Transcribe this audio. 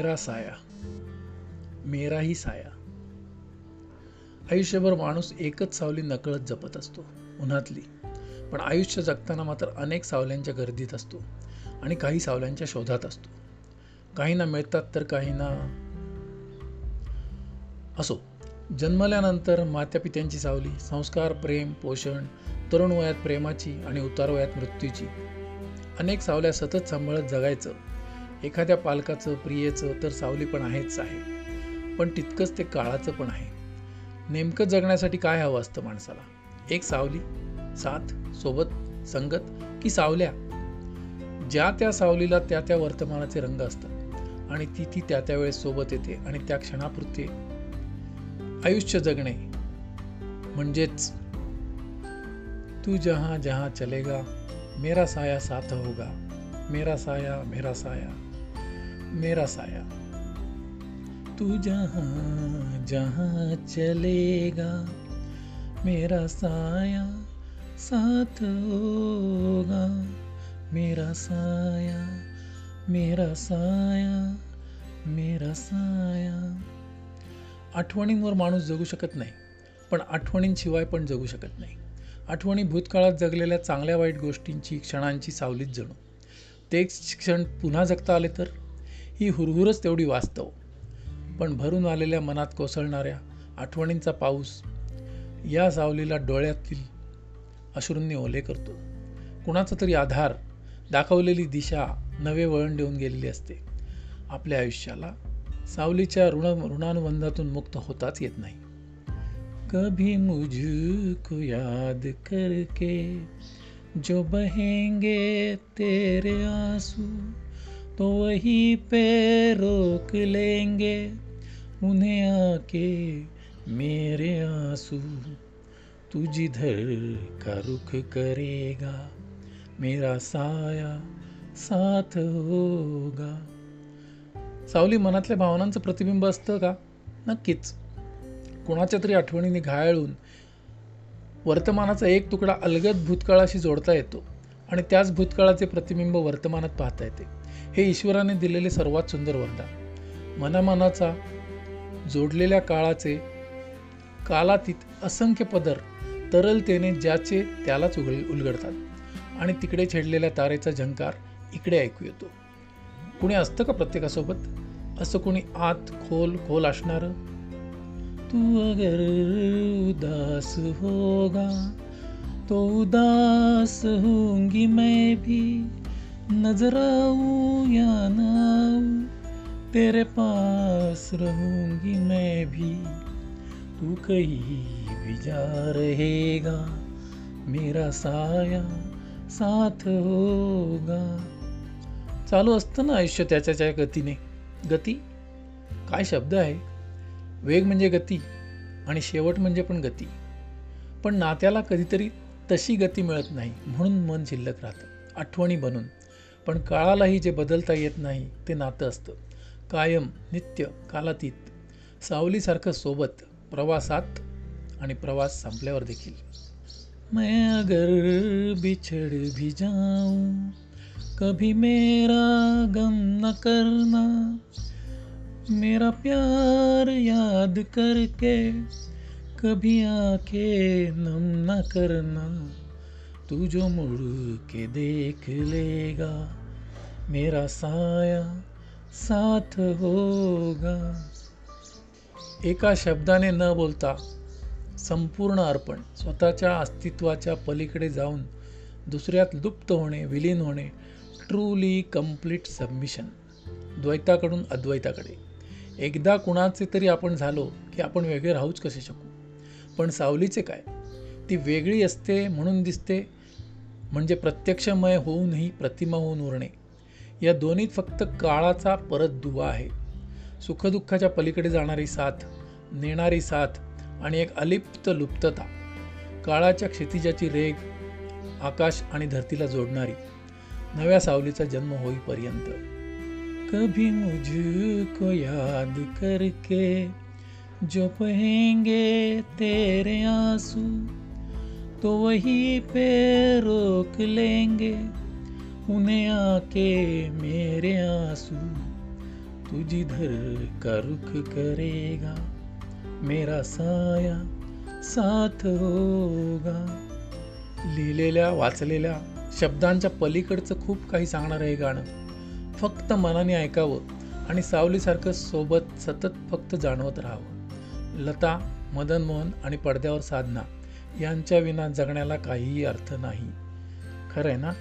मेरा साया मेराही साया. आयुष्यभर माणूस एकच सावली नकळत जपत असतो उन्हातली. पण आयुष्य जगताना मात्र अनेक सावल्यांच्या गर्दीत असतो आणि काही सावल्यांच्या शोधात असतो. काहींना मिळतात तर काहींना असो. जन्मल्यानंतर मात्यापित्यांची सावली संस्कार प्रेम पोषण तरुण वयात प्रेमाची आणि उतार वयात मृत्यूची. अनेक सावल्या सतत सांभाळत जगायचं एखाद्या पालकाचं प्रियेचं तर सावली पण आहेच आहे. पण तितकंच ते काळाचं पण आहे. नेमकं जगण्यासाठी काय हवं असतं माणसाला? एक सावली साथ सोबत संगत की सावल्या? ज्या त्या सावलीला त्या त्या वर्तमानाचे रंग असतात आणि ती ती त्या त्या वेळेस सोबत येते आणि त्या क्षणापुरते आयुष्य जगणे म्हणजेच तू जहाँ जहाँ चलेगा मेरा साया साथ होगा मेरा साया मेरा साया. मेरा साया। तू जहां जहां चलेगा मेरा साया साथ होगा। मेरा साया मेरा साया मेरा साया। आठवणींवर माणूस जगू शकत नाही पण आठवणींशिवाय पण जगू शकत नाही. आठवणी भूतकाळात जगलेल्या चांगल्या वाईट गोष्टींची क्षणांची सावलीत जणू. तेच क्षण पुन्हा जगता आले तर? ही हुरहुरच तेवढी वास्तव. पण भरून आलेल्या मनात कोसळणाऱ्या आठवणींचा पाऊस या सावलीला डोळ्यातील अश्रूंनी ओले करतो. कुणाचा तरी आधार दाखवलेली दिशा नवे वळण देऊन गेलेली असते. आपल्या आयुष्याला सावलीच्या ऋण ऋणानुबंधातून मुक्त होताच येत नाही. कभी मुझको याद करके जो बहेंगे तेरे आंसू तो वही पे रोक लेंगे। उन्हें आके मेरे आंसू तू जिधर का रुख करेगा। मेरा साया साथ होगा। सावली मनातल्या भावनांचं प्रतिबिंब असतं का? नक्कीच. कोणाच्या तरी आठवणीने घायाळून वर्तमानाचा एक तुकडा अलगद भूतकाळाशी जोडता येतो आणि त्याच भूतकाळाचे प्रतिबिंब वर्तमानात पाहता येते. हे ईश्वराने दिलेले सर्वात सुंदर वरदान. मनामनाचा जोडलेल्या काळाचे कालातीत असंख्य पदर तरलतेने ज्याचे त्यालाच उघड उलगडतात. आणि तिकडे छेडलेल्या तारेचा झंकार इकडे ऐकू येतो. कुणी असतं का प्रत्येकासोबत? असं कुणी आत खोल खोल असणारं? तू अगर उदास होगा तो उदास होंगी मैं भी. नजर या ना तेरे पास रहूंगी मैं भी। तू कहीं भी जा रहेगा मेरा साया साथ होगा। चालू असतं ना आयुष्य त्याच्या त्या गतीने. गती? काय शब्द आहे? वेग म्हणजे गती आणि शेवट म्हणजे पण गती. पण नात्याला कधीतरी तशी गती मिळत नाही म्हणून मन शिल्लक राहतं. आठवणी बनून. पण काळालाही जे बदलता येत नाही ते नातं असतं. कायम नित्य कालातीत. सावलीसारखं सोबत प्रवासात आणि प्रवास संपल्यावर देखील. मैं अगर बिछड़ भी जाऊं कभी मेरा गम न करना. मेरा प्यार याद करके कभी आंखें नम न करना. तू जो मुड़ के देख लेगा मेरा साया साथ होगा। एका शब्दाने न बोलता संपूर्ण अर्पण स्वतःच्या अस्तित्वाच्या पलीकडे जाऊन दुसऱ्यात लुप्त होणे विलीन होणे ट्रूली कंप्लीट सबमिशन द्वैताकडून अद्वैताकडे. एकदा कुणाचे तरी आपण झालो की आपण वेगळे राहूच कसे शकू? पण सावलीचे काय? ती वेगळी असते म्हणून दिसते म्हणजे प्रत्यक्षमय होऊनही प्रतिमा होऊन उरणे. या दोन्हीत फक्त काळाचा परत दुवा आहे. सुखदुःखाच्या पलीकडे जाणारी साथ नेणारी साथ आणि एक अलिप्त लुप्तता. काळाच्या क्षितिजाची रेग आकाश आणि धरतीला जोडणारी. नव्या सावलीचा जन्म होईपर्यंत. कभी मुझको याद करके जो पहेंगे तेरे आंसू तो वही पे रोक लेंगे उन्हें आके मेरे आंसू। तू जिधर का रुख करेगा मेरा साया साथ होगा। लिहिलेल्या वाचलेल्या शब्दांच्या पलीकडचं खूप काही सांगणारं हे गाणं. फक्त मनाने ऐकावं आणि सावलीसारखं सोबत सतत फक्त जाणवत राहावं. लता मदन मोहन आणि पडद्यावर साधना. यांच्या विना जगण्याला काहीही अर्थ नाही. खरं आहे ना?